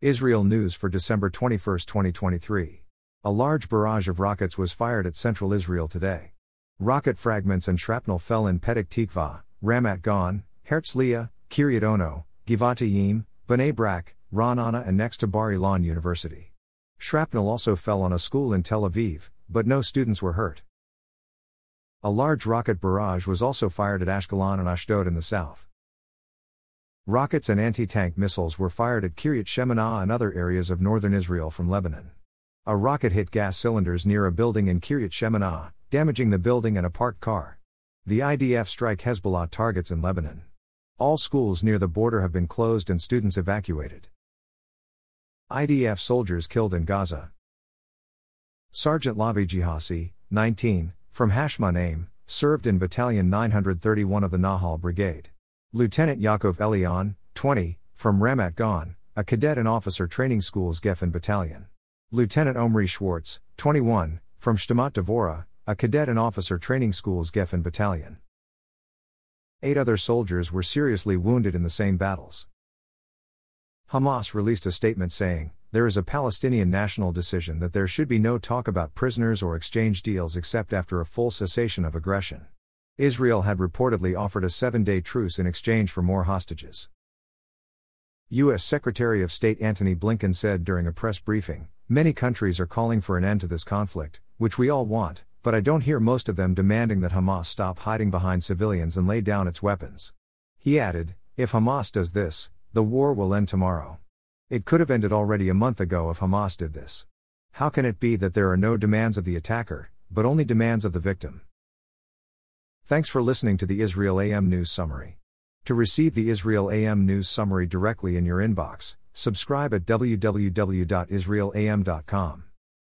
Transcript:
Israel News for December 21, 2023. A large barrage of rockets was fired at central Israel today. Rocket fragments and shrapnel fell in Petah Tikva, Ramat Gan, Herzliya, Kiryat Ono, Givat Bnei Brak, Ra'anana, and next to Bar Ilan University. Shrapnel also fell on a school in Tel Aviv, but no students were hurt. A large rocket barrage was also fired at Ashkelon and Ashdod in the south. Rockets and anti tank missiles were fired at Kiryat Shemona and other areas of northern Israel from Lebanon. A rocket hit gas cylinders near a building in Kiryat Shemona, damaging the building and a parked car. The IDF strike Hezbollah targets in Lebanon. All schools near the border have been closed and students evacuated. IDF soldiers killed in Gaza. Sergeant Lavi Jihasi, 19, from Hashmonaim, served in Battalion 931 of the Nahal Brigade. Lieutenant Yaakov Elion, 20, from Ramat Gan, a cadet and officer training school's Geffen Battalion. Lieutenant Omri Schwartz, 21, from Shadmot Devora, a cadet and officer training school's Geffen Battalion. Eight other soldiers were seriously wounded in the same battles. Hamas released a statement saying, There is a Palestinian national decision that there should be no talk about prisoners or exchange deals except after a full cessation of aggression. Israel had reportedly offered a seven day truce in exchange for more hostages. U.S. Secretary of State Antony Blinken said during a press briefing Many countries are calling for an end to this conflict, which we all want, but I don't hear most of them demanding that Hamas stop hiding behind civilians and lay down its weapons. He added If Hamas does this, the war will end tomorrow. It could have ended already a month ago if Hamas did this. How can it be that there are no demands of the attacker, but only demands of the victim? Thanks for listening to the Israel AM News Summary. To receive the Israel AM News Summary directly in your inbox, subscribe at www.israelam.com.